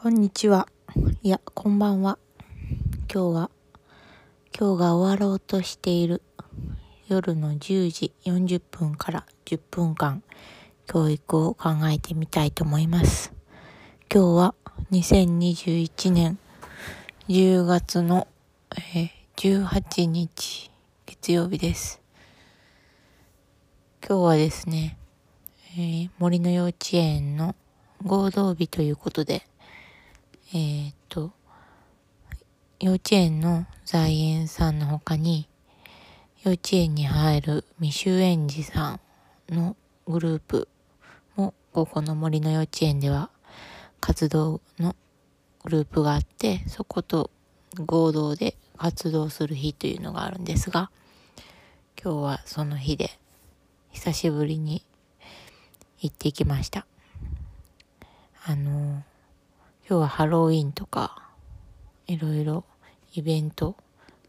こんにちは。いや、こんばんは。今日は、今日が終わろうとしている夜の10時40分から10分間、教育を考えてみたいと思います。今日は2021年10月の、えー、18日月曜日です。今日はですね、えー、森の幼稚園の合同日ということで、えー、っと、幼稚園の在園さんの他に、幼稚園に入る未就園児さんのグループも、ここの森の幼稚園では活動のグループがあって、そこと合同で活動する日というのがあるんですが、今日はその日で久しぶりに行ってきました。あの日はハロウィンとか、いろいろイベント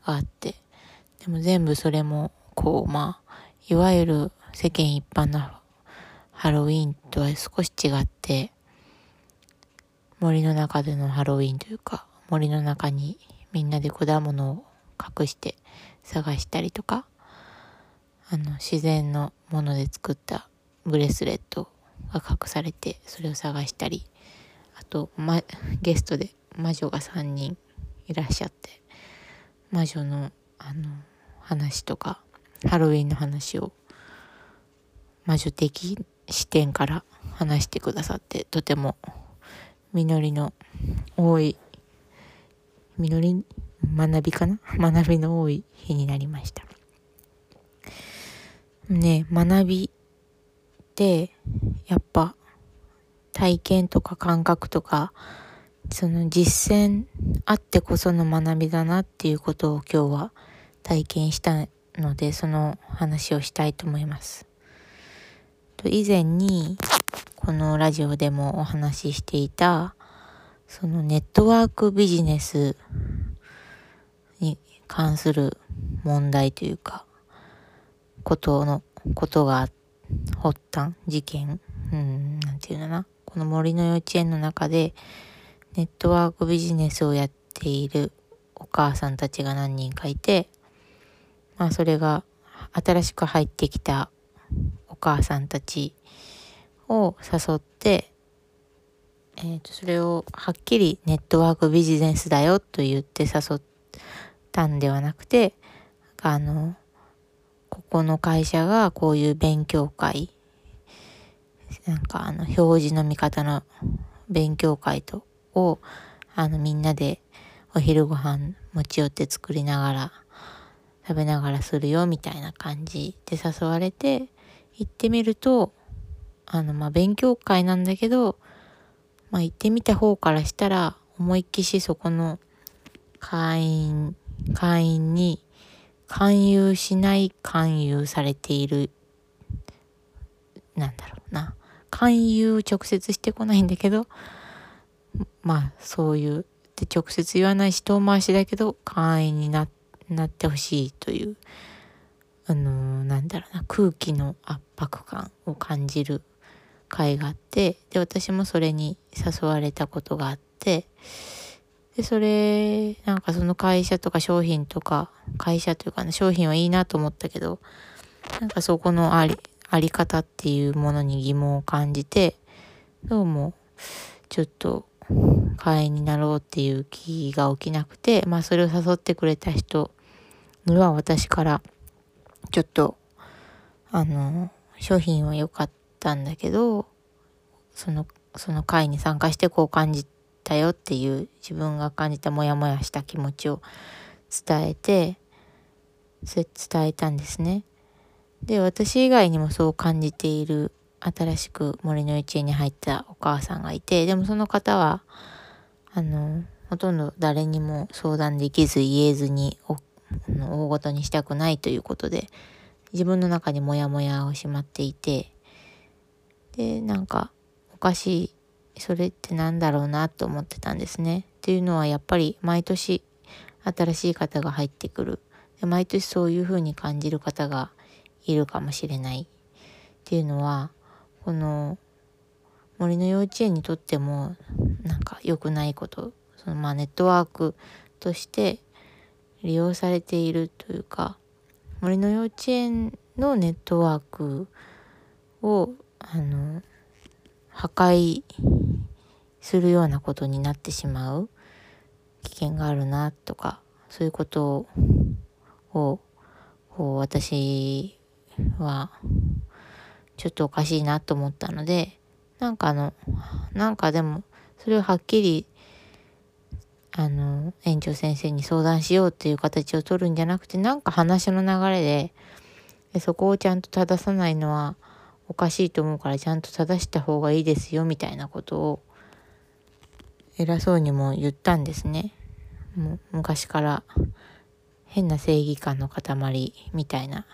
があって、でも全部それも、こう、まあ、いわゆる世間一般のハロウィンとは少し違って、森の中でのハロウィンというか、森の中にみんなで果物を隠して探したりとか、あの、自然のもので作ったブレスレットが隠されて、それを探したり、あと、ま、ゲストで魔女が3人いらっしゃって魔女のあの話とかハロウィンの話を魔女的視点から話してくださってとても実りの多い実り学びかな？学びの多い日になりました。ね学びってやっぱ体験とか感覚とか、その実践あってこその学びだなっていうことを今日は体験したので、その話をしたいと思います。と以前にこのラジオでもお話ししていた、そのネットワークビジネスに関する問題というか、ことの、ことが発端、事件、うん、なんていうのな。この森の幼稚園の中でネットワークビジネスをやっているお母さんたちが何人かいて、まあそれが新しく入ってきたお母さんたちを誘って、えー、とそれをはっきりネットワークビジネスだよと言って誘ったんではなくて、あの、ここの会社がこういう勉強会なんかあの表示の見方の勉強会とをあのみんなでお昼ご飯持ち寄って作りながら食べながらするよみたいな感じで誘われて行ってみるとあのまあ勉強会なんだけどまあ行ってみた方からしたら思いっきしそこの会員会員に勧誘しない勧誘されているなんだろうな。勧誘直接してこないんだけど、まあそういう、で直接言わないし遠回しだけど会員になってほしいという、あのー、なんだろうな、空気の圧迫感を感じる会があって、で、私もそれに誘われたことがあって、で、それ、なんかその会社とか商品とか、会社というかね、商品はいいなと思ったけど、なんかそこのあり、あり方っていうものに疑問を感じて、どうもちょっと会員になろうっていう気が起きなくて、まあそれを誘ってくれた人には私からちょっとあの商品は良かったんだけど、そのその会に参加してこう感じたよっていう自分が感じたモヤモヤした気持ちを伝えて伝えたんですね。で、私以外にもそう感じている新しく森の幼稚園に入ったお母さんがいて、でもその方は、あの、ほとんど誰にも相談できず言えずに大ごとにしたくないということで、自分の中にモヤモヤをしまっていて、で、なんか、おかしい、それって何だろうなと思ってたんですね。っていうのはやっぱり毎年新しい方が入ってくる。で毎年そういうふうに感じる方がいるかもしれないっていうのはこの森の幼稚園にとってもなんか良くないことそのまあネットワークとして利用されているというか森の幼稚園のネットワークをあの破壊するようなことになってしまう危険があるなとかそういうことをこう私はちょっとおかしいなと思ったのでなんかあのなんかでもそれをはっきりあの園長先生に相談しようっていう形を取るんじゃなくてなんか話の流れでそこをちゃんと正さないのはおかしいと思うからちゃんと正した方がいいですよみたいなことを偉そうにも言ったんですね。もう昔から変な正義感の塊みたいな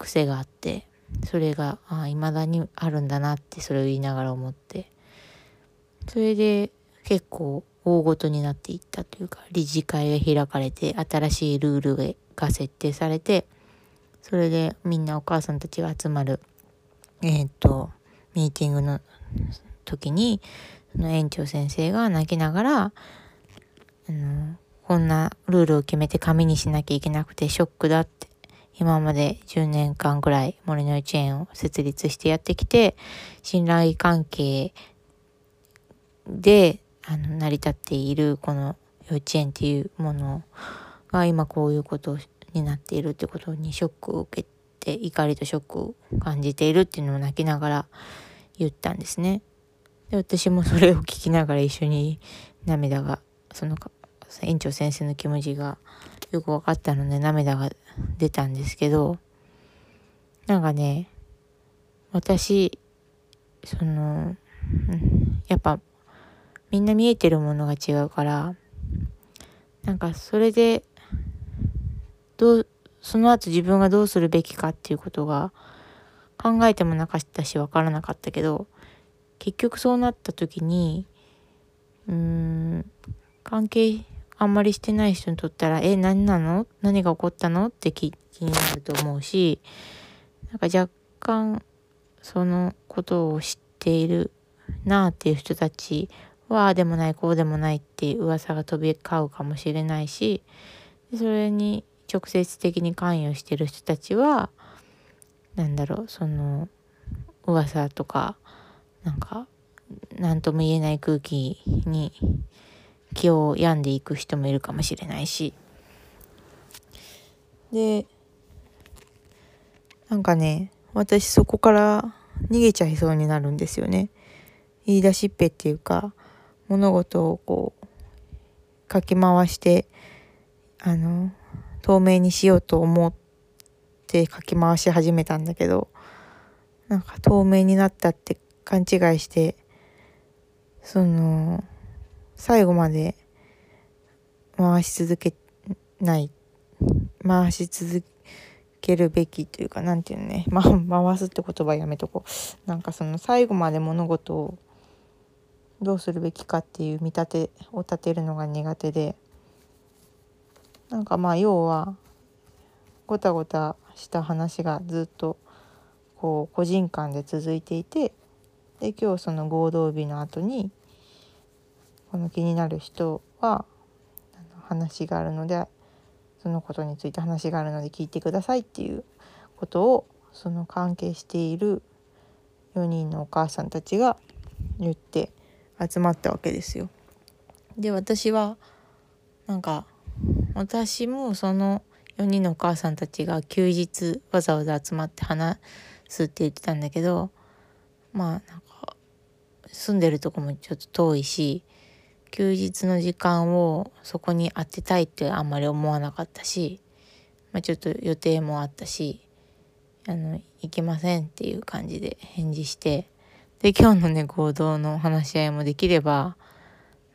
癖があってそれがいまだにあるんだなってそれを言いながら思って。それで結構大ごとになっていったというか理事会が開かれて新しいルールが設定されてそれでみんなお母さんたちが集まるえっ、とミーティングの時にその園長先生が泣きながらあのこんなルールを決めて紙にしなきゃいけなくてショックだって今まで10年間ぐらい森の幼稚園を設立してやってきて信頼関係であの成り立っているこの幼稚園っていうものが今こういうことになっているってことにショックを受けて怒りとショックを感じているっていうのを泣きながら言ったんですね。で私もそれを聞きながら一緒に涙がその園長先生の気持ちがよく分かったので涙が出たんですけどなんかね私その、やっぱみんな見えてるものが違うからなんかそれでどうその後自分がどうするべきかっていうことが考えてもなかったし分からなかったけど結局そうなった時にうーん関係あんまりしてない人にとったら「え何なの？何が起こったの?」って気になると思うしなんか若干そのことを知っているなあっていう人たちはああでもないこうでもないっていう噂が飛び交うかもしれないしそれに直接的に関与してる人たちは何だろうその噂とかなんか何とも言えない空気に気を病んでいく人もいるかもしれないし。でなんかね私そこから逃げちゃいそうになるんですよね。言い出しっぺっていうか物事をこうかき回してあの透明にしようと思ってかき回し始めたんだけどなんか透明になったって勘違いしてその最後まで回し続けない回し続けるべきというか何て言うのね、ま、回すって言葉やめとこう。なんかその最後まで物事をどうするべきかっていう見立てを立てるのが苦手で。なんかまあ要はごたごたした話がずっとこう個人間で続いていてで今日その合同日の後にこの気になる人は話があるのでそのことについて話があるので聞いてくださいっていうことをその関係している4人のお母さんたちが言って集まったわけですよ。で私はなんか私もその4人のお母さんたちが休日わざわざ集まって話すって言ってたんだけどまあなんか住んでるとこもちょっと遠いし休日の時間をそこに当てたいってあんまり思わなかったし、まあ、ちょっと予定もあったしあの行きませんっていう感じで返事してで今日のね合同の話し合いもできれば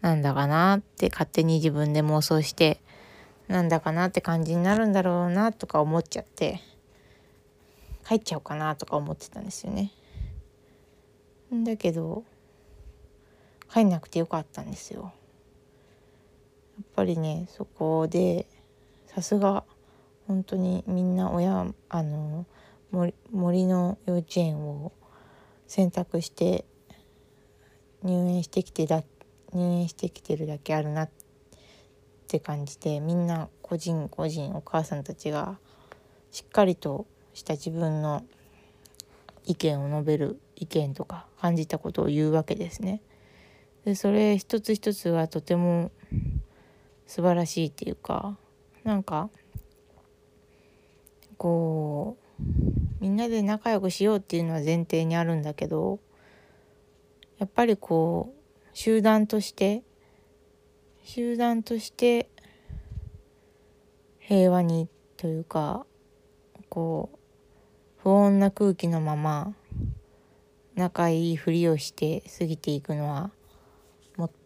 なんだかなって勝手に自分で妄想してなんだかなって感じになるんだろうなとか思っちゃって帰っちゃおうかなとか思ってたんですよね。だけど帰んなくてよかったんですよ。やっぱりねそこでさすが本当にみんな親あの森の幼稚園を選択して入園してきてだ入園してきてるだけあるなって感じでみんな個人個人お母さんたちがしっかりとした自分の意見を述べる意見とか感じたことを言うわけですね。でそれ一つ一つがとても素晴らしいっていうかなんかこうみんなで仲良くしようっていうのは前提にあるんだけどやっぱりこう集団として集団として平和にというかこう不穏な空気のまま仲いいふりをして過ぎていくのは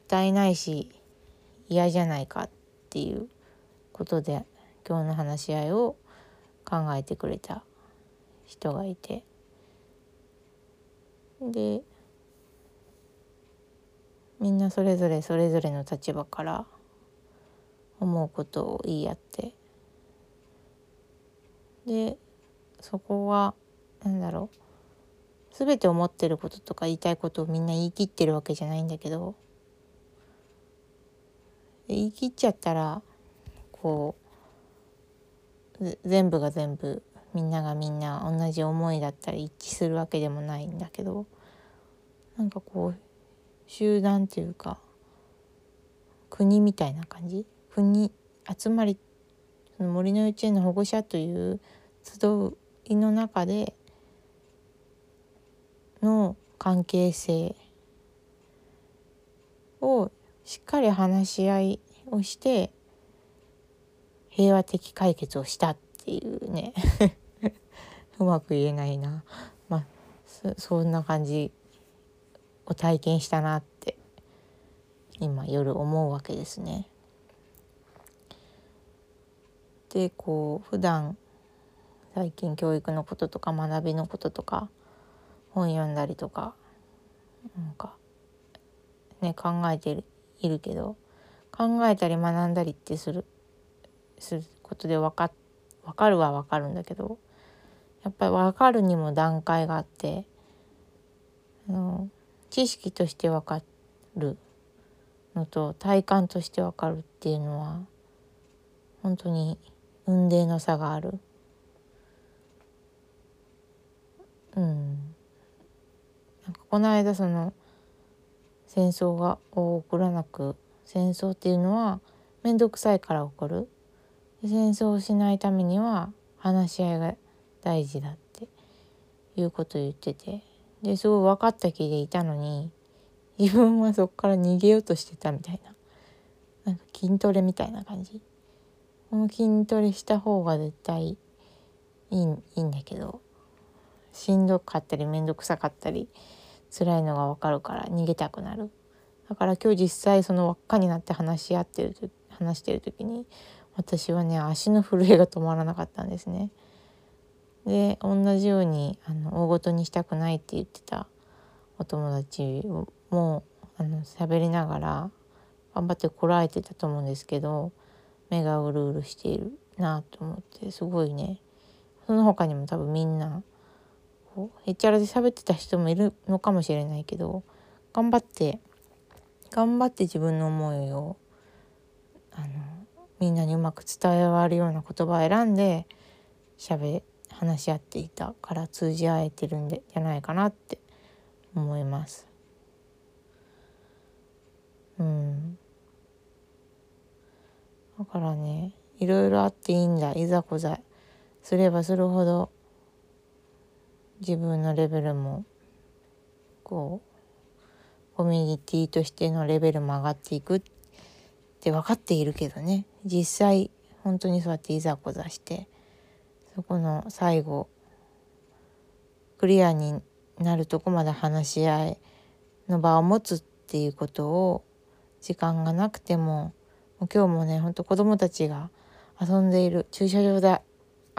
ったいないし嫌じゃないかっていうことで今日の話し合いを考えてくれた人がいて。でみんなそれぞれそれぞれの立場から思うことを言い合って。でそこは何だろう。全て思ってることとか言いたいことをみんな言い切ってるわけじゃないんだけど言い切っちゃったらこう全部が全部みんながみんな同じ思いだったり一致するわけでもないんだけどなんかこう集団というか国みたいな感じ？国集まりその森の幼稚園の保護者という集いの中での関係性をしっかり話し合いをして平和的解決をしたっていうね うまく言えないなまあそんな感じを体験したなって今夜思うわけですね。でこう普段最近教育のこととか学びのこととか本読んだりとかなんかね考えてるいるけど考えたり学んだりってするすることで分か分かるは分かるんだけどやっぱり分かるにも段階があってあの知識として分かるのと体感として分かるっていうのは本当に運命の差がある。うん、なんかこの間その戦争が起こらなく戦争っていうのは面倒くさいから起こる。戦争をしないためには話し合いが大事だっていうことを言ってて。ですごい分かった気でいたのに 自分はそこから逃げようとしてたみたいな。なんか筋トレみたいな感じ。この筋トレした方が絶対いいいいんだけど。しんどかったり面倒くさかったり辛いのが分かるから逃げたくなるだから今日実際その輪っかになって話し合ってる話してる時に私はね足の震えが止まらなかったんですね。で同じようにあの大ごとにしたくないって言ってたお友達もあの喋りながら頑張ってこらえてたと思うんですけど目がうるうるしているなと思ってすごいねその他にも多分みんなこうへっちゃらで喋ってた人もいるのかもしれないけど頑張って頑張って自分の思いをあのみんなにうまく伝わるような言葉を選んで喋話し合っていたから通じ合えてるんでじゃないかなって思います。うん、だからねいろいろあっていいんだいざこざすればするほど自分のレベルもこうコミュニティとしてのレベルも上がっていくって分かっているけどね。実際本当にそうやっていざこざしてそこの最後クリアになるとこまで話し合いの場を持つっていうことを時間がなくてももう今日もねほんと子供たちが遊んでいる駐車場で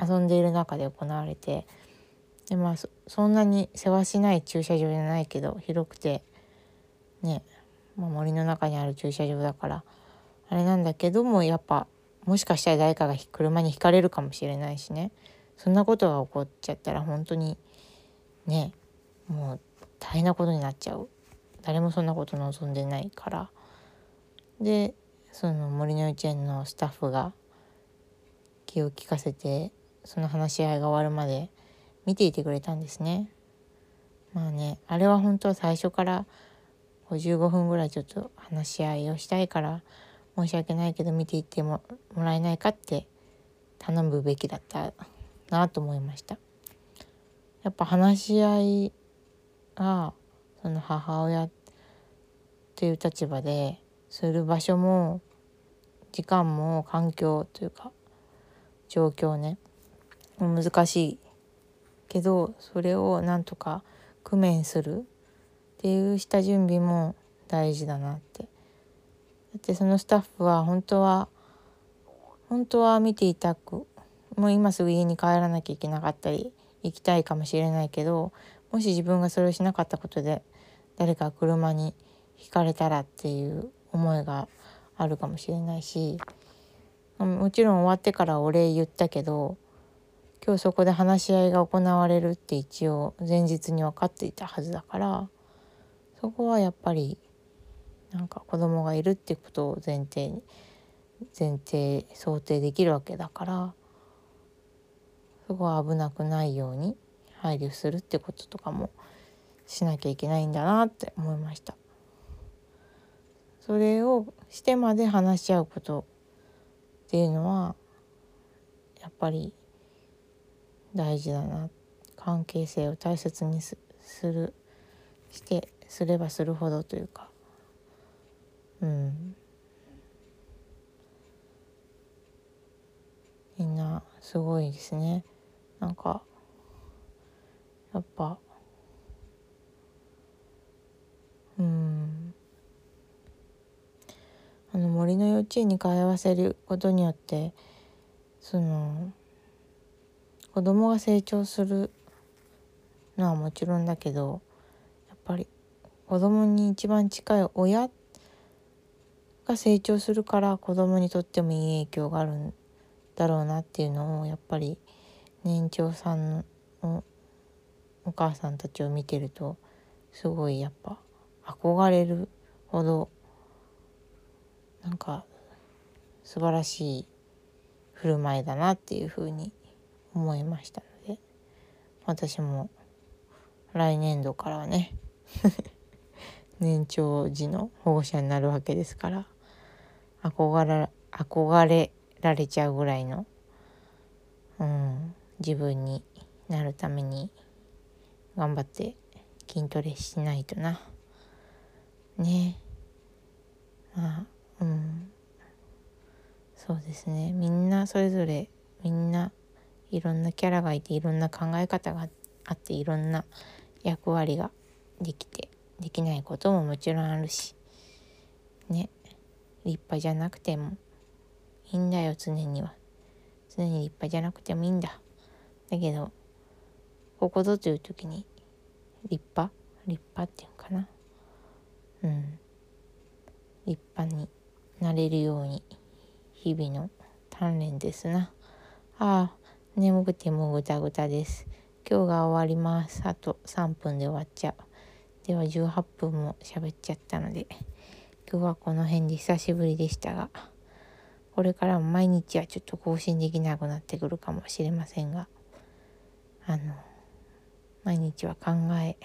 遊んでいる中で行われてでまあそんなに世話しない駐車場じゃないけど広くてね、まあ、森の中にある駐車場だからあれなんだけどもやっぱもしかしたら誰かが車にひかれるかもしれないしね。そんなことが起こっちゃったら本当にねもう大変なことになっちゃう。誰もそんなこと望んでないから。でその森の幼稚園のスタッフが気を利かせてその話し合いが終わるまで見ていてくれたんですね。まあねあれは本当は最初から15分ぐらいちょっと話し合いをしたいから申し訳ないけど見ていってもらえないかって頼むべきだったなと思いました。やっぱ話し合いがその母親という立場でする場所も時間も環境というか状況ね難しいけどそれをなんとか工面するっていう下準備も大事だなって。だってそのスタッフは本当は本当は見ていたくもう今すぐ家に帰らなきゃいけなかったり行きたいかもしれないけどもし自分がそれをしなかったことで誰か車にひかれたらっていう思いがあるかもしれないしもちろん終わってからお礼言ったけど今日そこで話し合いが行われるって一応前日に分かっていたはずだからそこはやっぱりなんか子供がいるってことを前提に前提想定できるわけだからそこは危なくないように配慮するってこととかもしなきゃいけないんだなって思いました。それをしてまで話し合うことっていうのはやっぱり大事だな。関係性を大切にするしてすればするほどというか。うん。みんなすごいですね。なんかやっぱうん。あの森の幼稚園に通わせることによってその子供が成長するのはもちろんだけどやっぱり子供に一番近い親が成長するから子供にとってもいい影響があるんだろうなっていうのをやっぱり年長さんのお母さんたちを見てるとすごいやっぱ憧れるほどなんか素晴らしい振る舞いだなっていうふうに思いましたので私も来年度からはね 年長児の保護者になるわけですから憧れ憧れられちゃうぐらいの、うん、自分になるために頑張って筋トレしないとな。ね。まあうん。そうですね。みんなそれぞれみんないろんなキャラがいていろんな考え方があっていろんな役割ができてできないことももちろんあるしね。立派じゃなくてもいいんだよ常には。常に立派じゃなくてもいいんだ。だけどここぞという時に立派？立派っていうかな？うん。立派になれるように日々の鍛錬ですな。ああ眠くてもぐたぐたです。今日が終わります。あと3分で終わっちゃう。では18分も喋っちゃったので、今日はこの辺で久しぶりでしたが、これからも毎日はちょっと更新できなくなってくるかもしれませんが、あの、毎日は考え、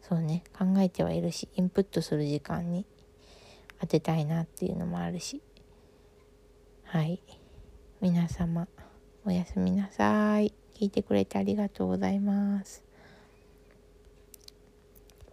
そうね、考えてはいるし、インプットする時間に当てたいなっていうのもあるし、はい。皆様、おやすみなさい。聞いてくれてありがとうございます。